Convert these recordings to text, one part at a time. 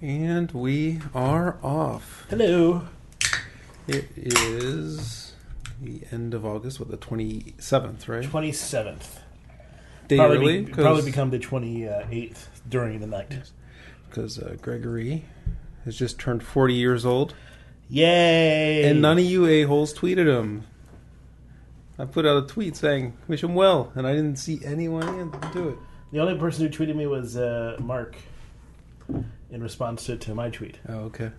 And we are off. Hello. It is the end of August, with the 27th, right? Twenty seventh. Day Probably, early, be, probably become the twenty eighth during the night. because uh, Gregory has just turned 40 years old. Yay! And none of you a-holes tweeted him. I put out a tweet saying, wish him well, and I didn't see anyone do it. the only person who tweeted me was uh, Mark in response to, to my tweet. Oh, okay.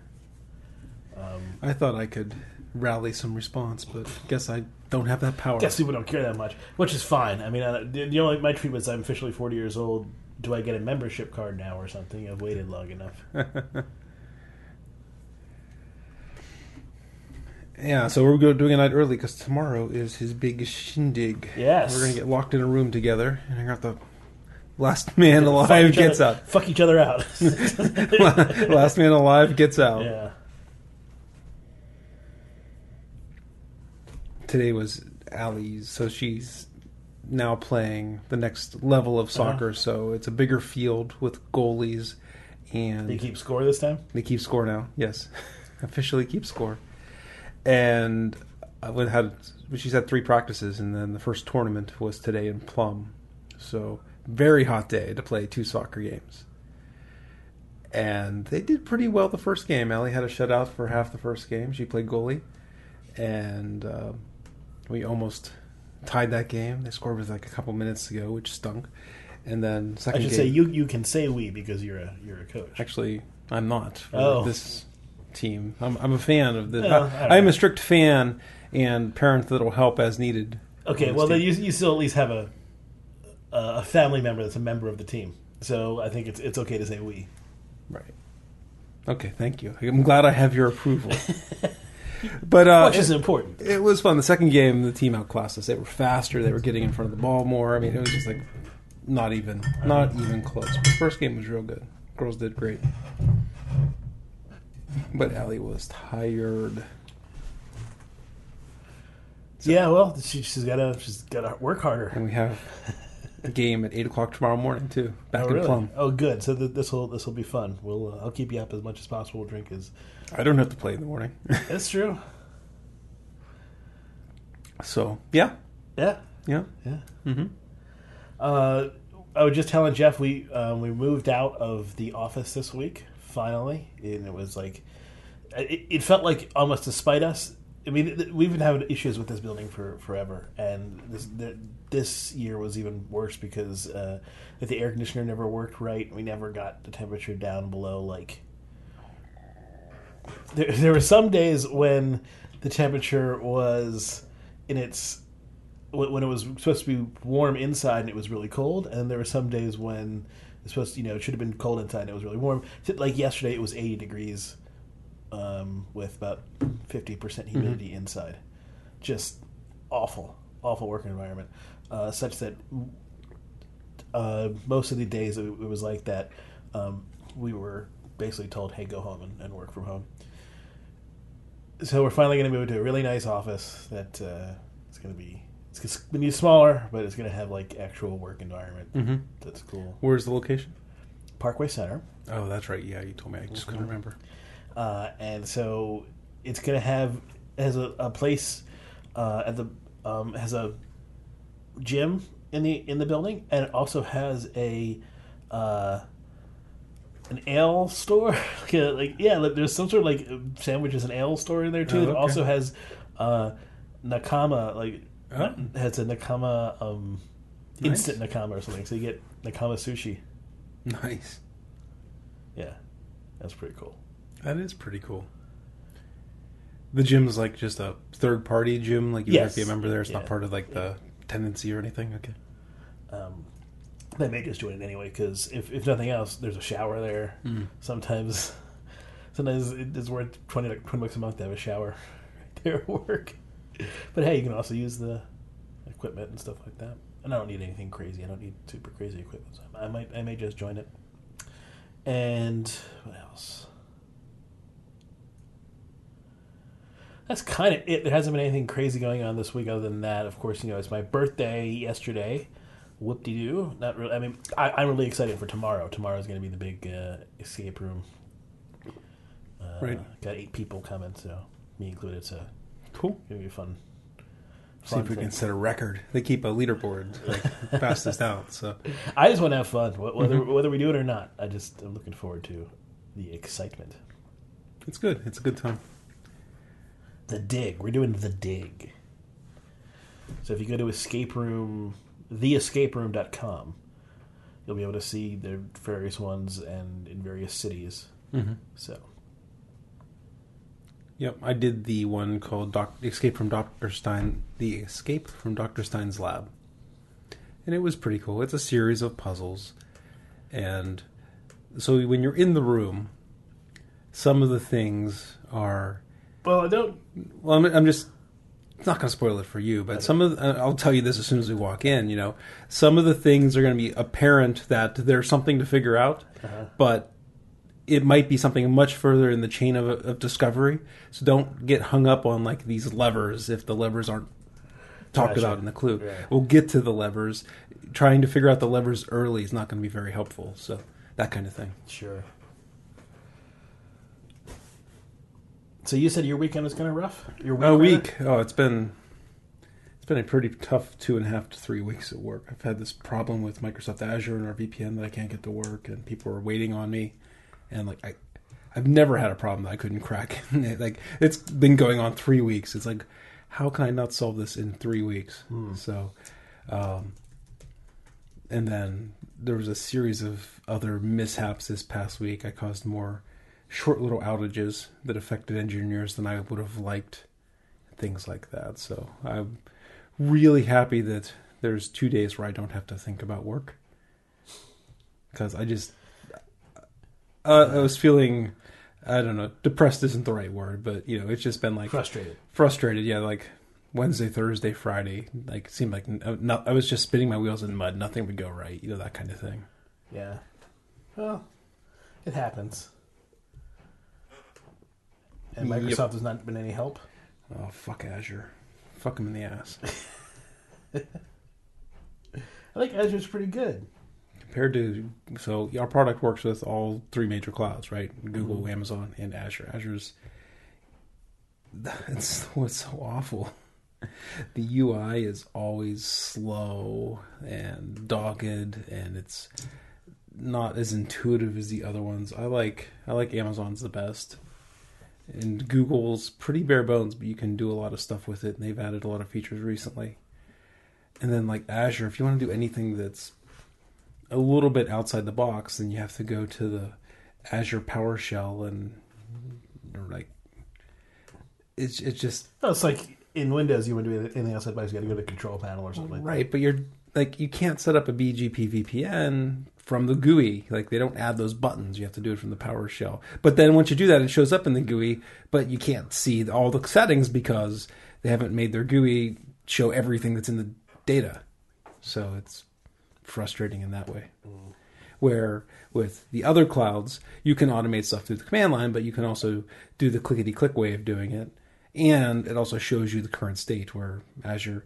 Um, I thought I could rally some response, but guess I don't have that power. guess people don't care that much, which is fine. I mean, I, the, the only my tweet was I'm officially 40 years old. Do I get a membership card now or something? I've waited long enough. yeah, so we're doing a night early because tomorrow is his big shindig. Yes. We're going to get locked in a room together, and I got the last man alive gets other, out. Fuck each other out. last man alive gets out. yeah. today was Allie's, so she's now playing the next level of uh-huh. soccer. So it's a bigger field with goalies, and They keep score this time. they keep score now. Yes, officially keep score. And uh, I would had she's had three practices, and then the first tournament was today in Plum. So very hot day to play two soccer games. And they did pretty well the first game. Allie had a shutout for half the first game. She played goalie, and uh, we almost tied that game. They scored with like a couple minutes ago, which stunk. And then I second should game, say you you can say we because you're a you're a coach. Actually, I'm not Oh. this team. I'm, I'm a fan of the. Well, I, I am a strict fan and parent that'll help as needed. Okay, well then you you still at least have a a family member that's a member of the team. So I think it's it's okay to say we. right. Okay, thank you. I'm glad I have your approval. but uh, Which is important. it was fun. The second game, the team outclassed us. They were faster. They were getting in front of the ball more. I mean, it was just like not even, not even close. But the first game was real good. Girls did great, but Allie was tired. yeah, well, she, she's got to she's got to work harder. And we have game at eight o'clock tomorrow morning too. Back oh, in really? Plum. Oh, good. So th- this will this will be fun. We'll uh, I'll keep you up as much as possible. We'll drink as. I don't have to play in the morning, that's true. so yeah, Yeah, yeah. yeah. hmm Uh, I was just telling Jeff we um, we moved out of the office this week finally, and it was like it, it felt like almost despite us. I mean, we've been having issues with this building for forever, and this th- this year was even worse because uh, the air conditioner never worked right. We never got the temperature down below like. There, there were some days when the temperature was in its when it was supposed to be warm inside and it was really cold, and there were some days when supposed to, you know, it should have been cold inside and it was really warm. Like yesterday, it was 80 degrees um, with about 50% humidity inside. Just awful, awful work environment. Uh, such that uh, most of the days it, it was like that. Um, we were basically told, "Hey, go home and, and work from home." So we're finally going to move to a really nice office that uh, it's going to be it's going to be smaller, but it's going to have like actual work environment. hmm That's cool. Where's the location? Parkway Center, Oh, that's right. Yeah, you told me. I just couldn't remember. Uh, and so it's going to have has a, a place uh, at the um, has a gym in the in the building, and it also has a uh, an ale store. like, a- like, yeah, like, there's some sort of like sandwiches and ale store in there too. Oh, It also has uh, nakama like Oh. has a nakama um, Nice. instant nakama or something. So you get nakama sushi. Nice. Yeah, that's pretty cool. That is pretty cool. The gym's like just a third party gym. Like you have Yes. to be a member there. It's not part of like the tenancy or anything. Okay. Um, they may just join it anyway because if, if nothing else, there's a shower there. Mm. Sometimes, sometimes it's worth 20, like 20 bucks a month to have a shower right there at work. But hey, you can also use the equipment and stuff like that. And I don't need anything crazy. I don't need super crazy equipment. So I might, I may just join it. And what else? That's kind of it. There hasn't been anything crazy going on this week other than that. Of course, you know it's my birthday yesterday. Whoop de doo. Not really. I mean, I, I'm really excited for tomorrow. Tomorrow is going to be the big uh, escape room Uh, Right. Got eight people coming, so me included. So Cool. gonna be fun. See if we thing. can set a record. They keep a leaderboard, like fastest out. So I just want to have fun, whether Mm-hmm. whether we do it or not. I just am looking forward to the excitement. it's good. It's a good time. The dig. We're doing the dig. So if you go to escape room, theescaperoom.com, you'll be able to see the various ones and in various cities. Mm-hmm. So Yep, I did the one called Doc- Escape from Doctor Stein, the Escape from Doctor Stein's lab, and it was pretty cool. It's a series of puzzles, and so when you're in the room, some of the things are well, I don't. well. I'm, I'm just not going to spoil it for you, but some of the, I'll tell you this as soon as we walk in. You know, some of the things are going to be apparent that there's something to figure out, Uh-huh. but it might be something much further in the chain of, of discovery. So don't get hung up on like these levers if the levers aren't talked Gotcha. about in the clue. We'll get to the levers. Trying to figure out the levers early is not going to be very helpful. So that kind of thing. Sure. So you said your weekend was kind of rough. Your week A rather? week. Oh, it's been it's been a pretty tough two and a half to three weeks at work. I've had this problem with Microsoft Azure and our VPN that I can't get to work, and people are waiting on me. And like I, I've never had a problem that I couldn't crack. like it's been going on three weeks. It's like, how can I not solve this in three weeks? So, um, and then there was a series of other mishaps this past week. I caused more short little outages that affected engineers than I would have liked, things like that. So I'm really happy that there's two days where I don't have to think about work because I just uh, I was feeling I don't know depressed isn't the right word, but you know it's just been like Frustrated. frustrated. Yeah, like Wednesday, Thursday, Friday, like seemed like uh, no, I was just spinning my wheels in mud. Nothing would go right. You know that kind of thing. Yeah. Well, it happens. And Yep. Microsoft has not been any help. Oh fuck Azure, fuck them in the ass. I think Azure's pretty good. compared to so our product works with all three major clouds right google mm-hmm. amazon and azure azure's that's what's so awful the ui is always slow and dogged and it's not as intuitive as the other ones i like i like amazon's the best and google's pretty bare bones but you can do a lot of stuff with it and they've added a lot of features recently. And then like azure if you want to do anything that's a little bit outside the box, then you have to go to the Azure PowerShell and like it's it's just No, it's like in Windows, you want to do anything outside the box, you got to go to the control panel or something like right, but you're like you can't set up a BGP VPN from the GUI. Like they don't add those buttons. You have to do it from the PowerShell. But then once you do that, it shows up in the GUI, but you can't see all the settings because they haven't made their GUI show everything that's in the data. So it's frustrating in that way. Mm. Where with the other clouds, you can automate stuff through the command line, but you can also do the clickety click way of doing it. And it also shows you the current state where Azure.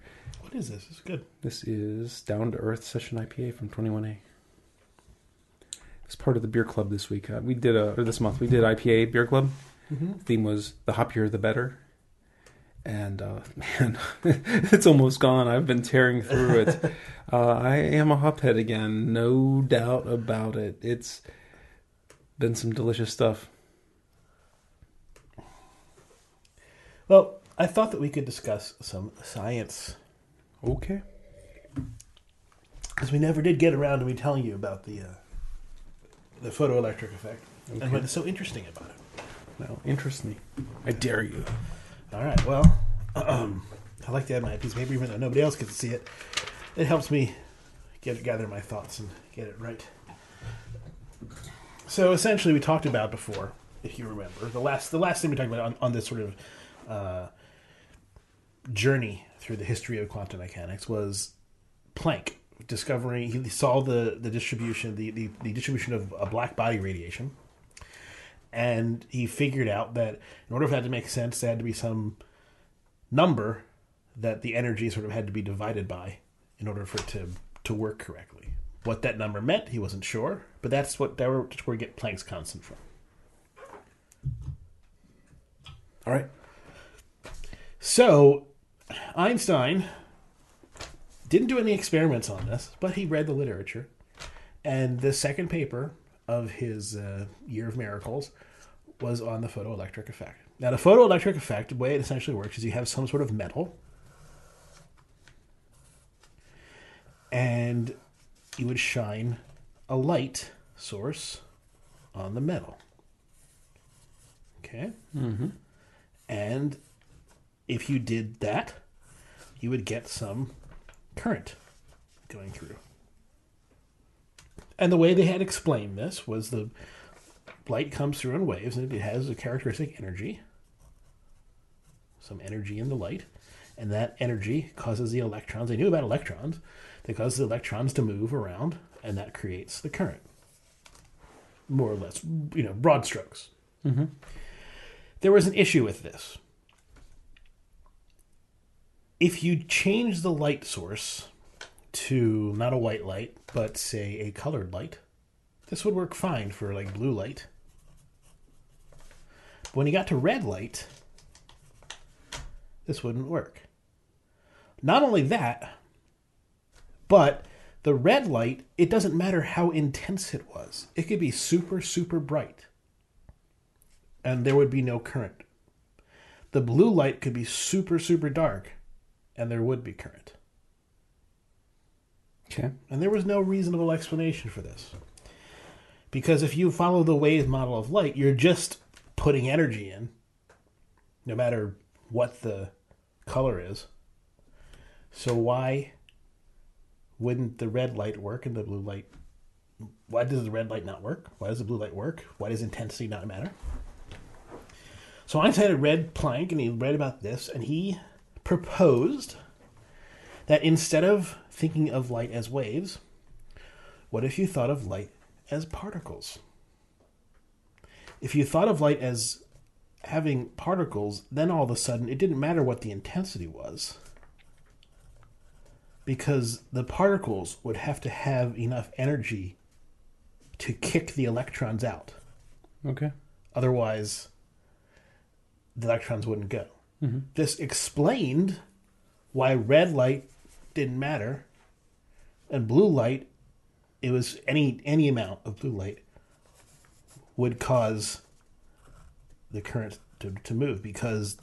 What is this? It's good. this is Down to Earth Session IPA from 21A. It's part of the beer club this week. Uh, we did a or this month we did IPA beer club. Mm-hmm. theme was the hoppier the better. And uh, man, it's almost gone. I've been tearing through it. uh, I am a hophead again, no doubt about it. It's been some delicious stuff. Well, I thought that we could discuss some science Okay. because we never did get around to me telling you about the uh, the photoelectric effect and what is so interesting about it. Now, interest me. I dare you. All right. Well, um, I like to have my piece of paper, even though nobody else gets to see it. It helps me get gather my thoughts and get it right. So essentially, we talked about before, if you remember, the last the last thing we talked about on, on this sort of uh, journey through the history of quantum mechanics was Planck discovering he saw the the distribution the, the, the distribution of a black body radiation and he figured out that in order for that to make sense, there had to be some number that the energy sort of had to be divided by in order for it to to work correctly. What that number meant, he wasn't sure, but that's what that were, where we get Planck's constant from. All right. So, Einstein didn't do any experiments on this, but he read the literature. And the second paper of his uh, Year of Miracles was on the photoelectric effect. Now, the photoelectric effect, the way it essentially works is you have some sort of metal, and you would shine a light source on the metal. Okay? Mm-hmm. And if you did that, you would get some current going through. And the way they had explained this was the light comes through in waves and it has a characteristic energy, some energy in the light, and that energy causes the electrons. They knew about electrons. They cause the electrons to move around, and that creates the current. More or less, you know, broad strokes. Mm-hmm. There was an issue with this. If you change the light source to not a white light, but say a colored light, this would work fine for like blue light. But when you got to red light, this wouldn't work. Not only that, but the red light, it doesn't matter how intense it was. It could be super, super bright, and there would be no current. The blue light could be super, super dark, and there would be current. Okay. And there was no reasonable explanation for this. Because if you follow the wave model of light, you're just putting energy in, no matter what the color is. So why wouldn't the red light work and the blue light? Why does the red light not work? Why does the blue light work? Why does intensity not matter? So Einstein had read Planck and he read about this and he proposed that instead of thinking of light as waves, what if you thought of light as particles? If you thought of light as having particles, then all of a sudden it didn't matter what the intensity was. Because the particles would have to have enough energy to kick the electrons out. Okay. Otherwise, the electrons wouldn't go. Mm-hmm. This explained why red light didn't matter and blue light it was any any amount of blue light would cause the current to, to move because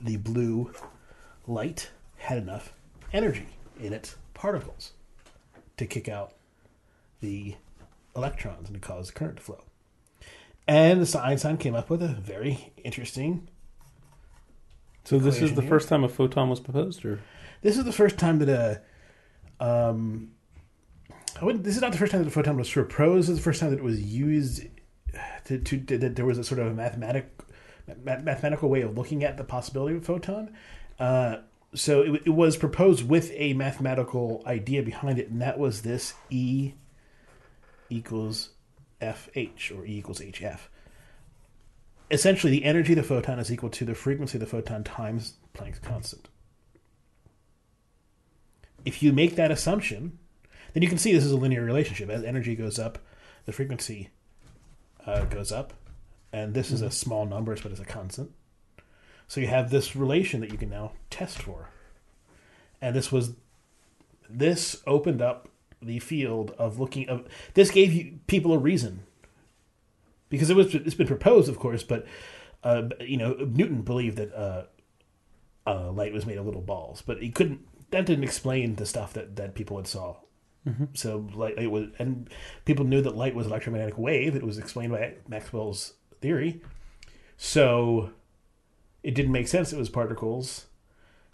the blue light had enough energy in its particles to kick out the electrons and to cause the current to flow. And so Einstein came up with a very interesting. So this is the here. first time a photon was proposed, or This is the first time that a, um, I wouldn't. This is not the first time that a photon was proposed. This is the first time that it was used to, to, to that there was a sort of a mathematic, ma- mathematical way of looking at the possibility of a photon. Uh, so it, it was proposed with a mathematical idea behind it, and that was this E equals FH or E equals HF. Essentially, the energy of the photon is equal to the frequency of the photon times Planck's constant. If you make that assumption, then you can see this is a linear relationship. As energy goes up, the frequency uh, goes up, and this is a small number, but it's a constant. So you have this relation that you can now test for, and this was this opened up the field of looking of this gave you people a reason because it was it's been proposed, of course, but uh, you know Newton believed that uh, uh, light was made of little balls, but he couldn't. That didn't explain the stuff that that people had saw. So light it was, and people knew that light was an electromagnetic wave. It was explained by Maxwell's theory. So it didn't make sense. It was particles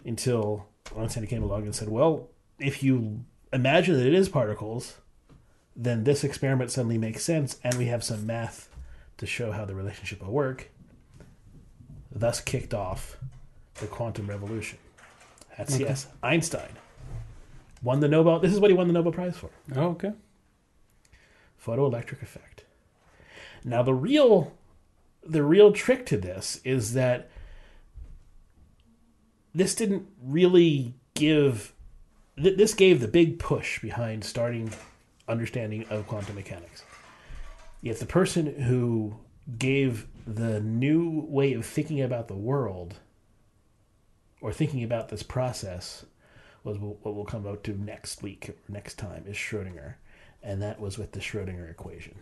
until Einstein came along and said, "Well, if you imagine that it is particles, then this experiment suddenly makes sense, and we have some math to show how the relationship will work." Thus, kicked off the quantum revolution. That's Okay. yes, Einstein won the Nobel. This is what he won the Nobel Prize for oh, okay. photoelectric effect. Now the real the real trick to this is that this didn't really give th- this gave the big push behind starting understanding of quantum mechanics. Yet the person who gave the new way of thinking about the world or thinking about this process was what we'll come out to next week or next time is Schrodinger. And that was with the Schrodinger equation.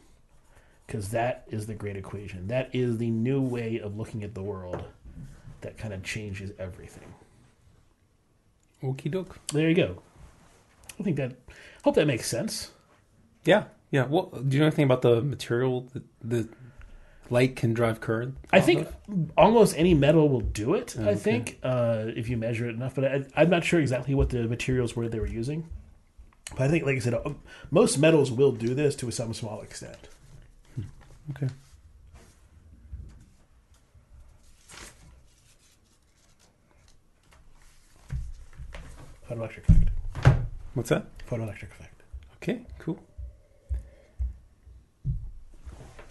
Because that is the great equation. That is the new way of looking at the world that kind of changes everything. Okie doke. There you go. I think that, hope that makes sense. Yeah, yeah. Well, do you know anything about the material that the light can drive current? I think of? almost any metal will do it. I Okay. think uh, if you measure it enough, but I, I'm not sure exactly what the materials were they were using. But I think, like I said, uh, most metals will do this to some small extent. Okay. Photoelectric effect. What's that? Photoelectric effect. Okay, cool.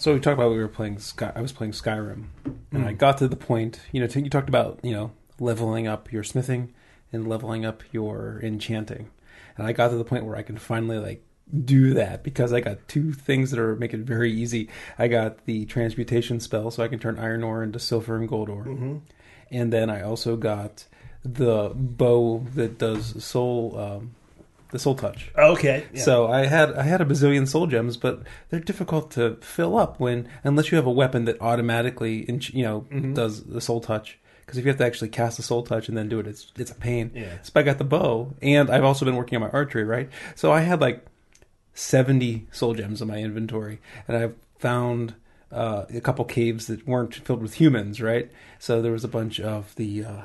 So we talked about we were playing Sky. I was playing Skyrim, and I got to the point. You know, you talked about you know leveling up your smithing and leveling up your enchanting, and I got to the point where I can finally like do that because I got two things that are make it very easy. I got the transmutation spell, so I can turn iron ore into silver and gold ore, Mm-hmm. and then I also got the bow that does soul, um, the soul touch. Okay. yeah. So I had I had a bazillion soul gems, but they're difficult to fill up when unless you have a weapon that automatically you know Mhm. does the soul touch. Because if you have to actually cast the soul touch and then do it, it's it's a pain. Yeah. So I got the bow, and I've also been working on my archery, right? So I had like seventy soul gems in my inventory, and I've found uh, a couple caves that weren't filled with humans, right? So there was a bunch of the uh,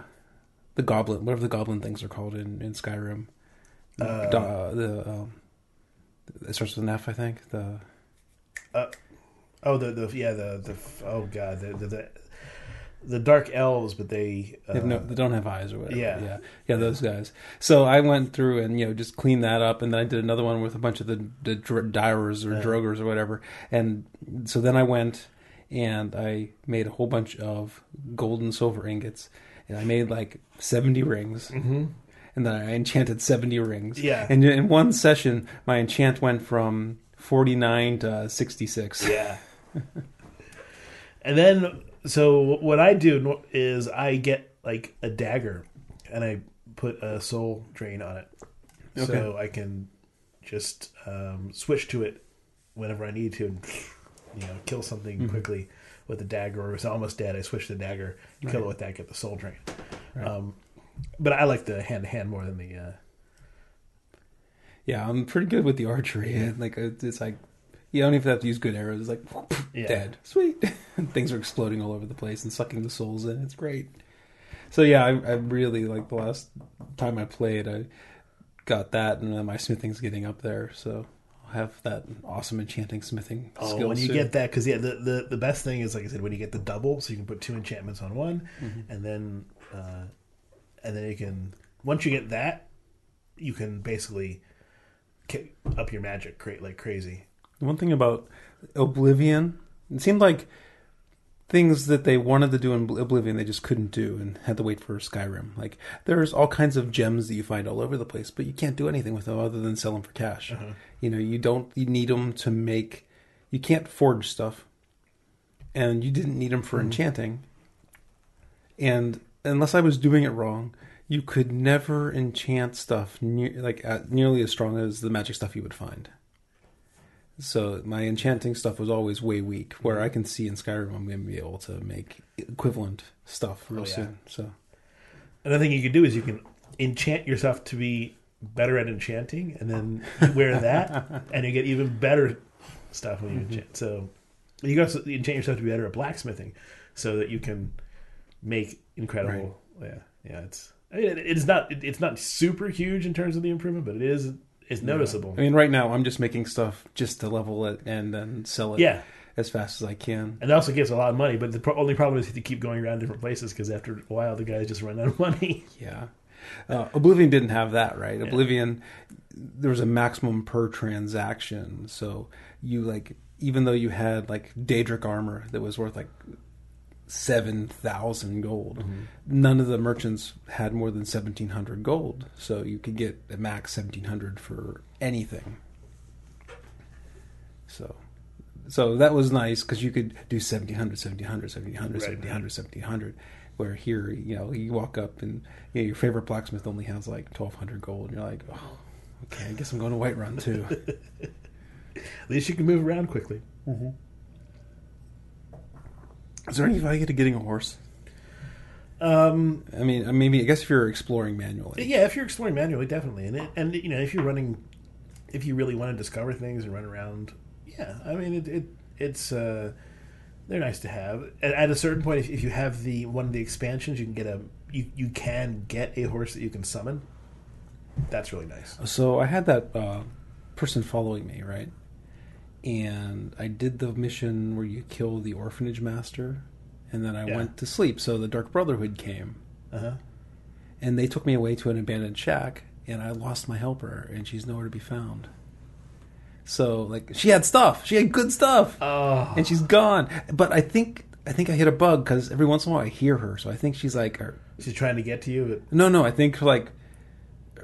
the goblin, whatever the goblin things are called in in Skyrim. Uh, the um, it starts with an F, I think. The Oh, the the yeah the the oh god the the the, the dark elves, but they uh, they, no, they don't have eyes or whatever. yeah. yeah, yeah, those guys. So I went through and you know just cleaned that up, and then I did another one with a bunch of the the dr- Dyrers or Yeah. Drogers or whatever. And so then I went and I made a whole bunch of gold and silver ingots, and I made like seventy rings. Mhm. And then I enchanted seventy rings. Yeah. And in one session, my enchant went from forty nine to sixty six. Yeah. and then, so what I do is I get like a dagger, and I put a soul drain on it, so I can just um, switch to it whenever I need to, and you know, kill something Mhm. quickly with the dagger. Or it's almost dead. I switch the dagger, kill Right. it with that, get the soul drain. Right. Um, but I like the hand to hand more than the. Uh, Yeah, I'm pretty good with the archery. And like it's like you don't even have to use good arrows. It's like Yeah. dead, sweet. things are exploding all over the place and sucking the souls in. It's great. So yeah, I, I really like the last time I played. I got that, and then my smithing's getting up there. So I'll have that awesome enchanting smithing Oh, when you soon. get that, because yeah, the, the the best thing is like I said, when you get the double, so you can put two enchantments on one, Mhm. and then uh, and then you can once you get that, you can basically kick up your magic create like crazy. One thing about Oblivion, it seemed like things that they wanted to do in Oblivion they just couldn't do and had to wait for Skyrim. Like there's all kinds of gems that you find all over the place, but you can't do anything with them other than sell them for cash. Uh-huh. You know, you don't you need them to make. You can't forge stuff, and you didn't need them for Mhm. enchanting. And unless I was doing it wrong, you could never enchant stuff near, like nearly as strong as the magic stuff you would find. So my enchanting stuff was always way weak. Where I can see in Skyrim, I'm going to be able to make equivalent stuff real Oh, yeah. soon. So Another thing you can do is you can enchant yourself to be better at enchanting, and then wear that, and you get even better stuff when you Mhm. enchant. So you can also enchant yourself to be better at blacksmithing, so that you can make incredible. Yeah, yeah. It's I mean, it, it's not it, it's not super huge in terms of the improvement, but it is it's noticeable. I mean, right now I'm just making stuff just to level it and then sell it yeah, as fast as I can. and it also gives a lot of money. But the pro- only problem is you have to keep going around different places because after a while the guys just run out of money. Yeah. Uh, Oblivion didn't have that, right? Yeah. Oblivion, there was a maximum per transaction. So you like, even though you had like Daedric armor that was worth like seven thousand gold, mm-hmm. none of the merchants had more than seventeen hundred gold. So you could get a max seventeen hundred for anything. So So that was nice because you could do 1700, 1700, 1700, Right. 1700, 1700. Where here, you know, you walk up and you know, your favorite blacksmith only has like 1200 gold. And you're like, oh, okay, I guess I'm going to Whiterun too. At least you can move around quickly. Mm-hmm. Is there any value to getting a horse? Um, I mean, maybe, I guess if you're exploring manually. yeah, if you're exploring manually, definitely, and it, and you know, if you're running, if you really want to discover things and run around, yeah, I mean, it, it it's uh, they're nice to have. At, at a certain point, if, if you have the one of the expansions, you can get a you you can get a horse that you can summon. That's really nice. So I had that uh, person following me, right? And I did the mission where you kill the orphanage master, and then I Yeah. went to sleep. So the Dark Brotherhood came, Uh huh. and they took me away to an abandoned shack, and I lost my helper, and she's nowhere to be found. So like she had stuff, she had good stuff, Oh, and she's gone. But I think I think I hit a bug because every once in a while I hear her, so I think she's like, her, she's trying to get to you. But no, no, I think like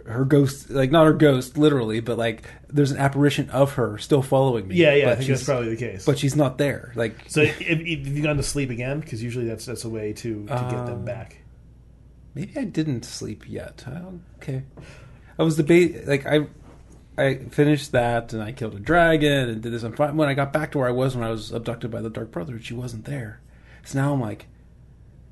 her ghost, like not her ghost, literally, but like there's an apparition of her still following me. yeah, yeah, but I think that's probably the case. But she's not there. Like, so, if, if you've gone to sleep again, because usually that's that's a way to to get them Um, back. maybe I didn't sleep yet. I okay, I was debating. Like, I I finished that and I killed a dragon and did this. And fi- when I got back to where I was when I was abducted by the Dark Brotherhood, she wasn't there. So now I'm like.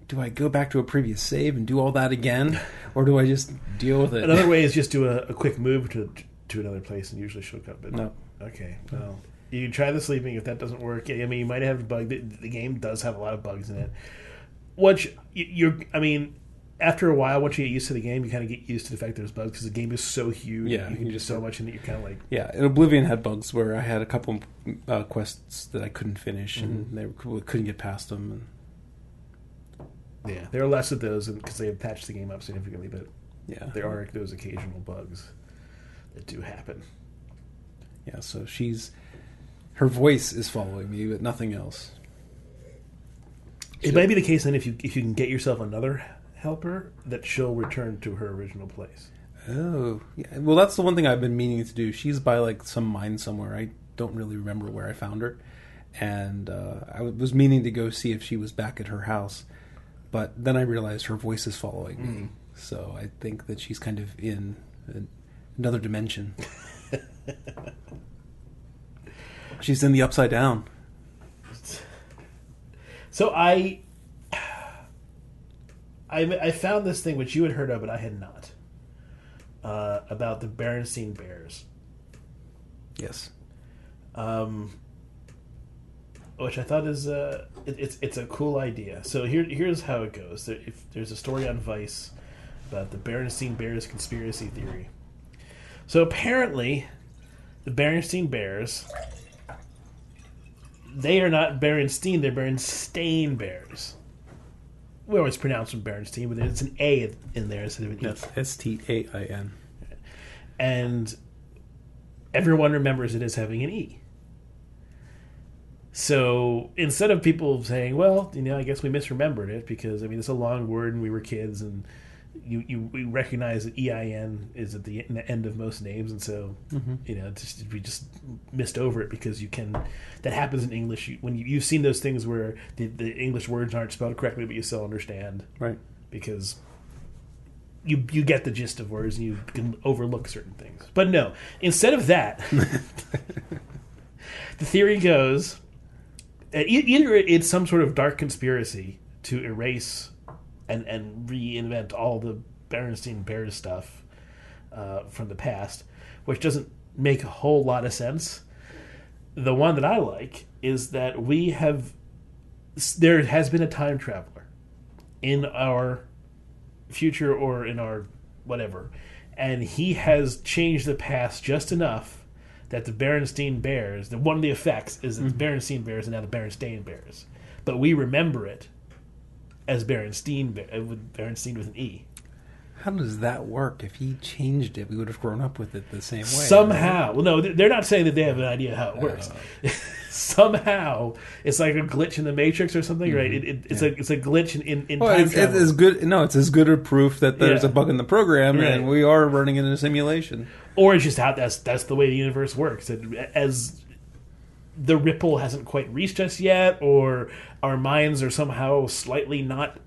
Do I go back to a previous save and do all that again, or do I just deal with it? Another way is just do a, a quick move to to another place, and usually she'll come. But No. Okay, well, you try the sleeping. If that doesn't work, I mean, you might have a bug. The, the game does have a lot of bugs in it. Once you, you're, I mean, after a while, once you get used to the game, you kind of get used to the fact there's bugs because the game is so huge. Yeah, you can you do so much in it. You're kind of like, Yeah, and Oblivion had bugs where I had a couple uh, quests that I couldn't finish, and Mm-hmm. they couldn't get past them. And yeah, there are less of those because they have patched the game up significantly, but yeah, there are those occasional bugs that do happen. Yeah, so she's her voice is following me, but nothing else. It might be the case then if you if you can get yourself another helper that she'll return to her original place. Oh, yeah. Well, that's the one thing I've been meaning to do. She's by like some mine somewhere. I don't really remember where I found her, and uh, I was meaning to go see if she was back at her house, but then I realized her voice is following me. So I think that she's kind of in an- another dimension. she's in the upside down. So I, I, I found this thing which you had heard of, but I had not, uh, about the Berenstein Bears, Yes. um, which I thought is uh, it, it's it's a cool idea. So here here's how it goes. There, if there's a story on Vice about the Berenstein Bears conspiracy theory. So apparently, the Berenstein Bears they are not Berenstein, they're Berenstain Bears. We always pronounce them Berenstein, but it's an A in there instead of an E. That's S T A I N. And everyone remembers it as having an E. So instead of people saying, well, you know, I guess we misremembered it because, I mean, it's a long word and we were kids and you, you we recognize that EIN is at the en- end of most names. And so, mm-hmm. you know, just, we just missed over it because you can, that happens in English. You, when you, you've seen those things where the, the English words aren't spelled correctly, but you still understand Right. because you you get the gist of words and you can overlook certain things. But no, instead of that, the theory goes either it's some sort of dark conspiracy to erase and and reinvent all the Berenstein Bears stuff uh, from the past, which doesn't make a whole lot of sense. The one that I like is that we have there has been a time traveler in our future or in our whatever, and he has changed the past just enough that the Berenstein Bears, the one of the effects is that the Berenstein Bears are now the Berenstain Bears, but we remember it as Berenstein, Bear- uh, with Berenstein with an E. How does that work? If he changed it, we would have grown up with it the same way. Somehow, well, no, they're not saying that they have an idea how it works. Somehow, it's like a glitch in the Matrix or something, right? Mm-hmm. It, it, it's a it's a glitch in in, in Well, time it's, it's as good. No, it's as good a proof that there's Yeah. a bug in the program, and we are running in a simulation. or it's just how that's that's the way the universe works. It, as the ripple hasn't quite reached us yet, or our minds are somehow slightly not,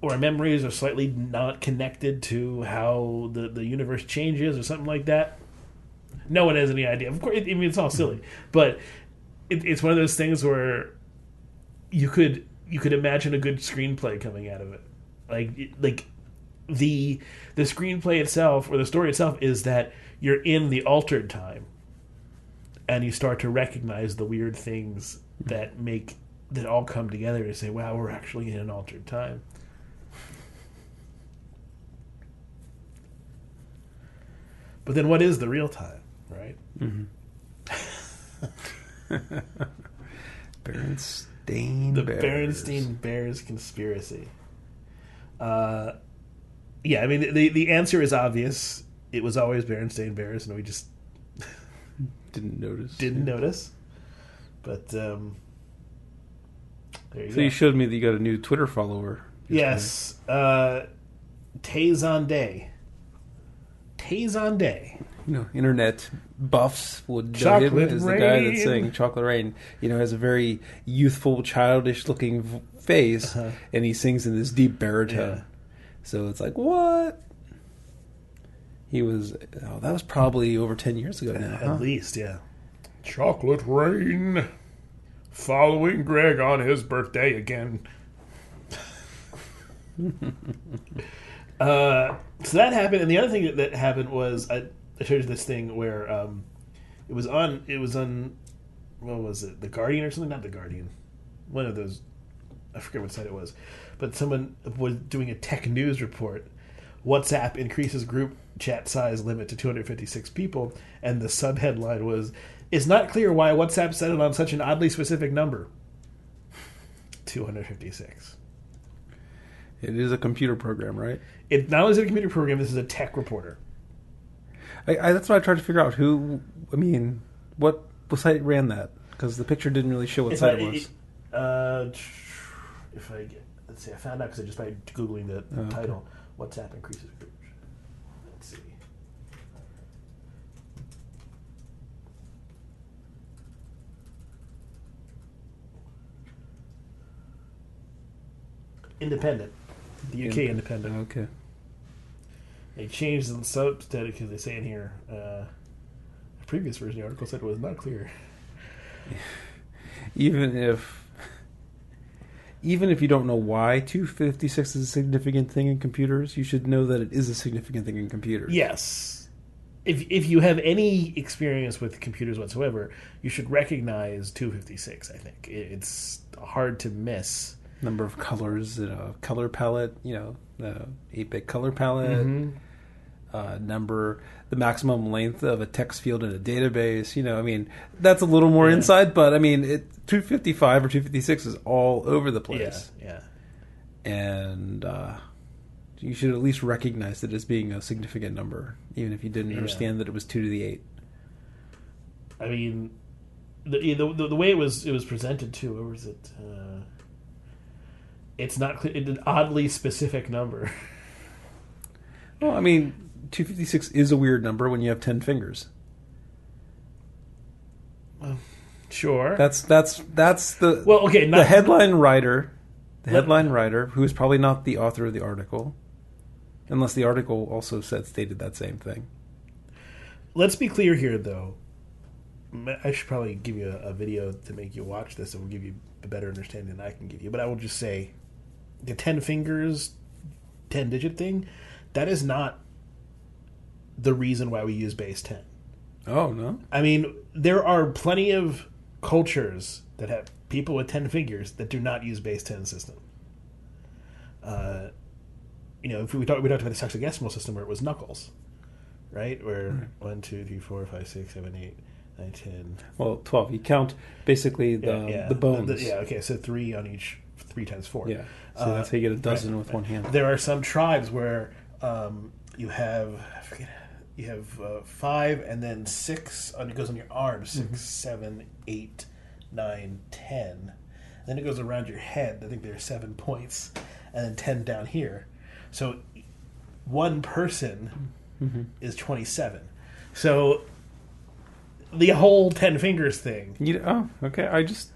or our memories are slightly not connected to how the, the universe changes, or something like that. No one has any idea. Of course, I mean, it's all silly, hmm. but it, it's one of those things where you could you could imagine a good screenplay coming out of it, like like the the screenplay itself or the story itself is that you're in the altered time and you start to recognize the weird things hmm. that make that all come together to say wow we're actually in an altered time but then what is the real time right Berenstain. the Bears. Berenstein Bears conspiracy. Uh, yeah, I mean the the answer is obvious. It was always Berenstain Bears, and we just didn't notice. didn't notice. But um, there you So go. you showed me that you got a new Twitter follower. yes, uh, Tay Zonday. Tay Zonday. You know, internet buffs would know Chocolate him as the guy that's Rain. saying "Chocolate Rain." You know, has a very youthful, childish-looking face, Uh-huh. and he sings in this deep baritone. Yeah. So it's like, what? He was. Oh, that was probably over ten years ago now. At huh? least, yeah. Chocolate Rain. Following Greg on his birthday again. uh, so that happened, and the other thing that, that happened was I, I showed you this thing where um, it was on. It was on. What was it? The Guardian or something? Not the Guardian. One of those. I forget what site it was, but someone was doing a tech news report. WhatsApp increases group chat size limit to 256 people, and the sub headline was, "It's not clear why WhatsApp set it on such an oddly specific number." 256. It is a computer program, right? It not only is it a computer program, this is a tech reporter. I, I, that's what I tried to figure out. Who? I mean, what, what site ran that? Because the picture didn't really show what If site I, it was. uh, if I get, let's see, I found out because I just by googling the, the Oh, okay. title, WhatsApp increases group. Let's see. Independent, the UK Independent. Independent. Okay. They changed the substead because they say in here. Uh, the previous version of the article said it was not clear. even if even if you don't know why 256 is a significant thing in computers, you should know that it is a significant thing in computers. Yes. If if you have any experience with computers whatsoever, you should recognize 256. I think it's hard to miss. Number of colors, in a color palette, you know, the 8-bit color palette, Mm-hmm. uh, number, the maximum length of a text field in a database. You know, I mean, that's a little more Yeah. inside, but I mean, it 255 or 256 is all over the place. yeah. and uh, you should at least recognize it as being a significant number, even if you didn't Yeah. understand that it was two to the eight. I mean, the, the the the way it was it was presented too. Where was it? Uh, it's not clear. It's an oddly specific number. Well, I mean, two fifty six is a weird number when you have ten fingers. Sure. That's that's that's the well, okay. Not, the headline writer, the headline writer, who is probably not the author of the article, unless the article also said stated that same thing. Let's be clear here, though. I should probably give you a, a video to make you watch this. It will give you a better understanding than I can give you. But I will just say, the ten fingers, ten digit thing, that is not the reason why we use base ten. Oh no, I mean, there are plenty of cultures that have people with ten fingers that do not use base ten system. Uh, you know, if we talked, we talked about the hexadecimal system where it was knuckles, right? Where one, two, three, four, five, six, seven, eight, nine, ten. well twelve. You count basically the the bones. yeah, okay, so three on each, three times four. Yeah. So Uh, that's how you get a dozen right, with right. one hand. There are some tribes where um, you have I forget you have uh, five and then six on it goes on your arm 6 Mm-hmm. seven, eight, nine, ten. Then it goes around your head. I think there are seven points, and then ten down here. So one person Mm-hmm. is twenty seven. So the whole ten fingers thing. You, oh, okay. I just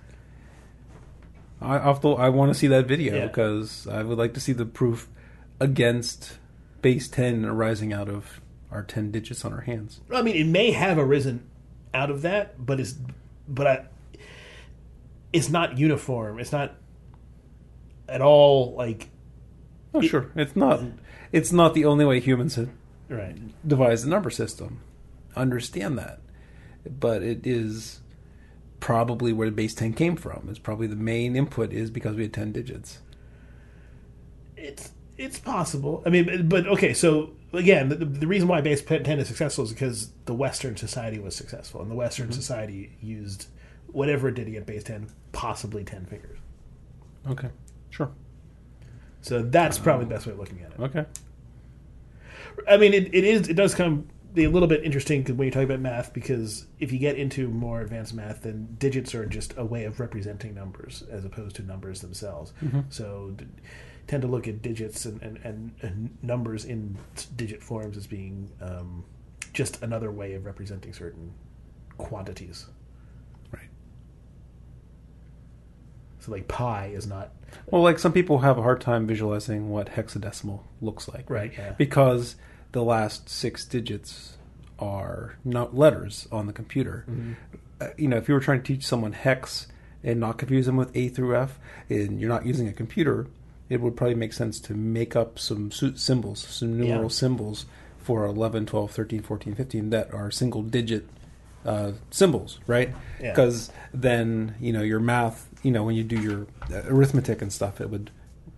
I have to- I want to see that video Yeah. because I would like to see the proof against base ten arising out of our ten digits on our hands. I mean, it may have arisen out of that, but it's but I, it's not uniform. It's not at all like Oh, sure. It's not. It's not the only way humans have right. devised the number system. Understand that, but it is probably where the base ten came from. It's probably the main input is because we had ten digits. It's it's possible. I mean, but okay. So again, the, the reason why base ten is successful is because the Western society was successful, and the Western mm-hmm. society used whatever it did to get base ten, possibly ten figures. Okay. Sure. So that's probably uh, the best way of looking at it. Okay. I mean, it, it is. It does come be a little bit interesting when you talk about math, because if you get into more advanced math, then digits are just a way of representing numbers as opposed to numbers themselves. So, d- tend to look at digits and, and, and, and numbers in digit forms as being um, just another way of representing certain quantities. Right. So, like pi is not Well, like some people have a hard time visualizing what hexadecimal looks like, Right, yeah. Because the last six digits are not letters on the computer. Mm-hmm. Uh, you know, if you were trying to teach someone hex and not confuse them with A through F, and you're not using a computer, it would probably make sense to make up some symbols, some numeral Yeah. symbols for 11, 12, 13, 14, 15 that are single digit uh, symbols, right? Yeah. Because then, you know, your math, you know, when you do your uh, arithmetic and stuff, it would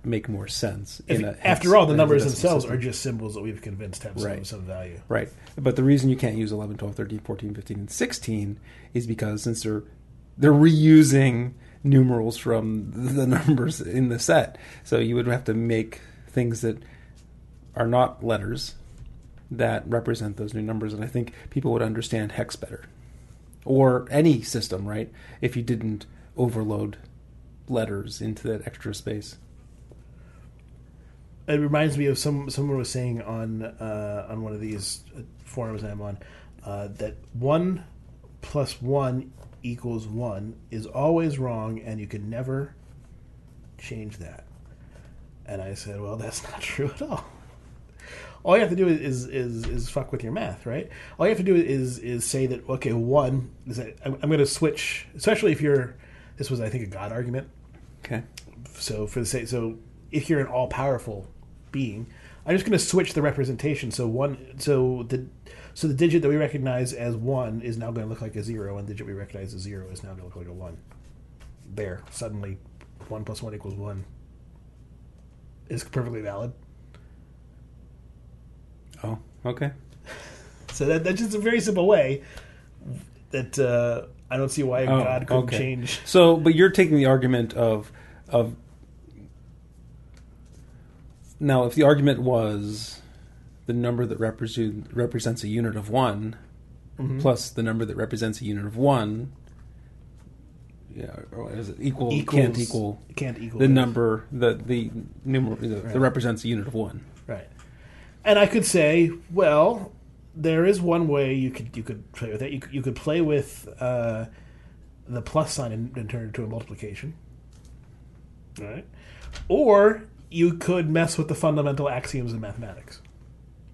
make more sense. If- in a hex after all, the numbers themselves system. are just symbols that we've convinced have some, Right. some value. Right. But the reason you can't use 11, 12, 13, 14, 15, and 16 is because since they're they're reusing numerals from the numbers in the set. So you would have to make things that are not letters that represent those new numbers and I think people would understand hex better. Or any system, right? If you didn't overload letters into that extra space. It reminds me of some someone was saying on uh, on one of these uh, forums I'm on uh, that one plus one equals one is always wrong, and you can never change that. And I said, well, that's not true at all. All you have to do is is is fuck with your math, right? All you have to do is is say that okay, one is that I'm, I'm going to switch, especially if you're. This was, I think, a God argument Okay. so for the sake so if you're an all powerful being i'm just going to switch the representation so one so the so the digit that we recognize as one is now going to look like a zero and the digit we recognize as zero is now going to look like a one there suddenly one plus one equals one is perfectly valid Oh, okay. so that, that's just a very simple way that uh, i don't see why Oh, god couldn't okay. change So, but you're taking the argument of of now, if the argument was the number that represent, represents a unit of one Mm-hmm. plus the number that represents a unit of one, yeah, or is it equal? Equals- can't equal can't equal the this. number the the numer Right. that represents a unit of one. Right. And I could say, well, there is one way you could you could play with that. You could, you could play with uh, the plus sign and, and turn it into a multiplication. Right. Or you could mess with the fundamental axioms of mathematics.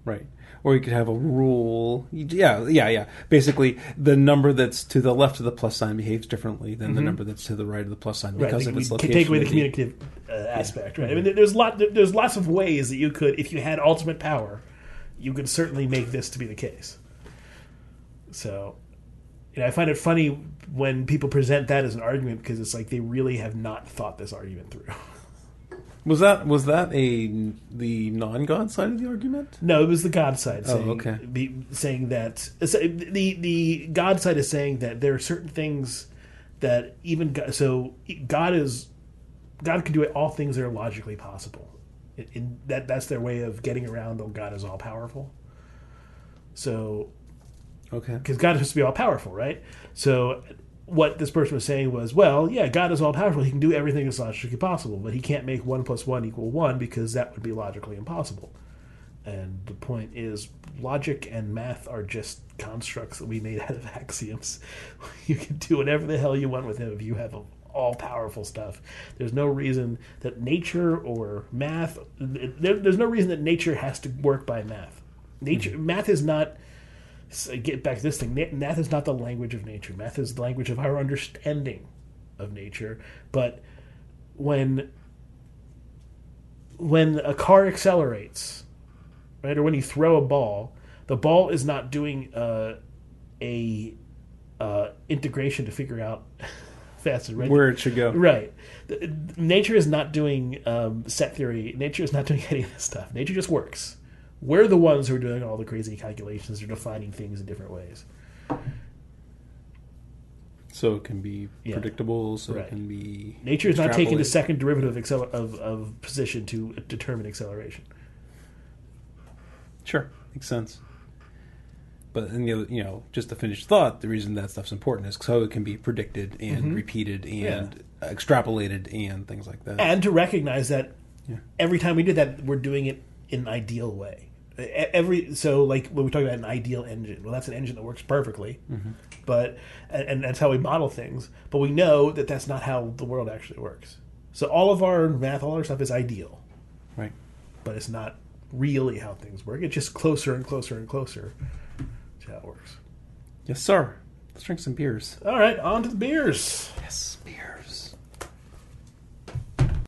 Right. Or you could have a rule. Yeah, yeah, yeah. Basically, the number that's to the left of the plus sign behaves differently than the number that's to the right of the plus sign Mm-hmm. Right. because of its location. take away the communicative uh, aspect. Right. I mean, there's lot there's lots of ways that you could, if you had ultimate power, you could certainly make this to be the case. So, you know, I find it funny when people present that as an argument because it's like they really have not thought this argument through. Was that was that a the non-god side of the argument? No, it was the God side Oh, saying, okay. be, saying that the the God side is saying that there are certain things that even God, so God is God can do all things that are logically possible. In, in that that's their way of getting around the God is all powerful. So Okay. because God has to be all powerful, right? So what this person was saying was, well, yeah, God is all powerful. He can do everything that's logically possible, but he can't make one plus one equal one because that would be logically impossible. And the point is, logic and math are just constructs that we made out of axioms. You can do whatever the hell you want with them if you have all powerful stuff. There's no reason that nature or math. There, there's no reason that nature has to work by math. Nature, mm-hmm. math is not. So Get back to this thing. Math is not the language of nature. Math is the language of our understanding of nature. But when when a car accelerates, right, or when you throw a ball, the ball is not doing uh, a uh, integration to figure out fast and right. Where it should go. Right. Nature is not doing um, set theory. Nature is not doing any of this stuff. Nature just works. We're the ones who are doing all the crazy calculations or defining things in different ways. So it can be Yeah. predictable. So Right. it can be. Nature is not taking the second derivative of, of, of position to determine acceleration. Sure, makes sense. But and the other, you know, just to finish thought, the reason that stuff's important is so it can be predicted and mm-hmm. repeated and extrapolated and things like that. and to recognize that Yeah. every time we do that, we're doing it in an ideal way. Every so like when we talk about an ideal engine, well, that's an engine that works perfectly, mm-hmm. but and, and that's how we model things. But we know that that's not how the world actually works. So all of our math, all our stuff is ideal, right. but it's not really how things work. It's just closer and closer and closer to how it works. Yes, sir. Let's drink some beers. All right, on to the beers. Yes, beers.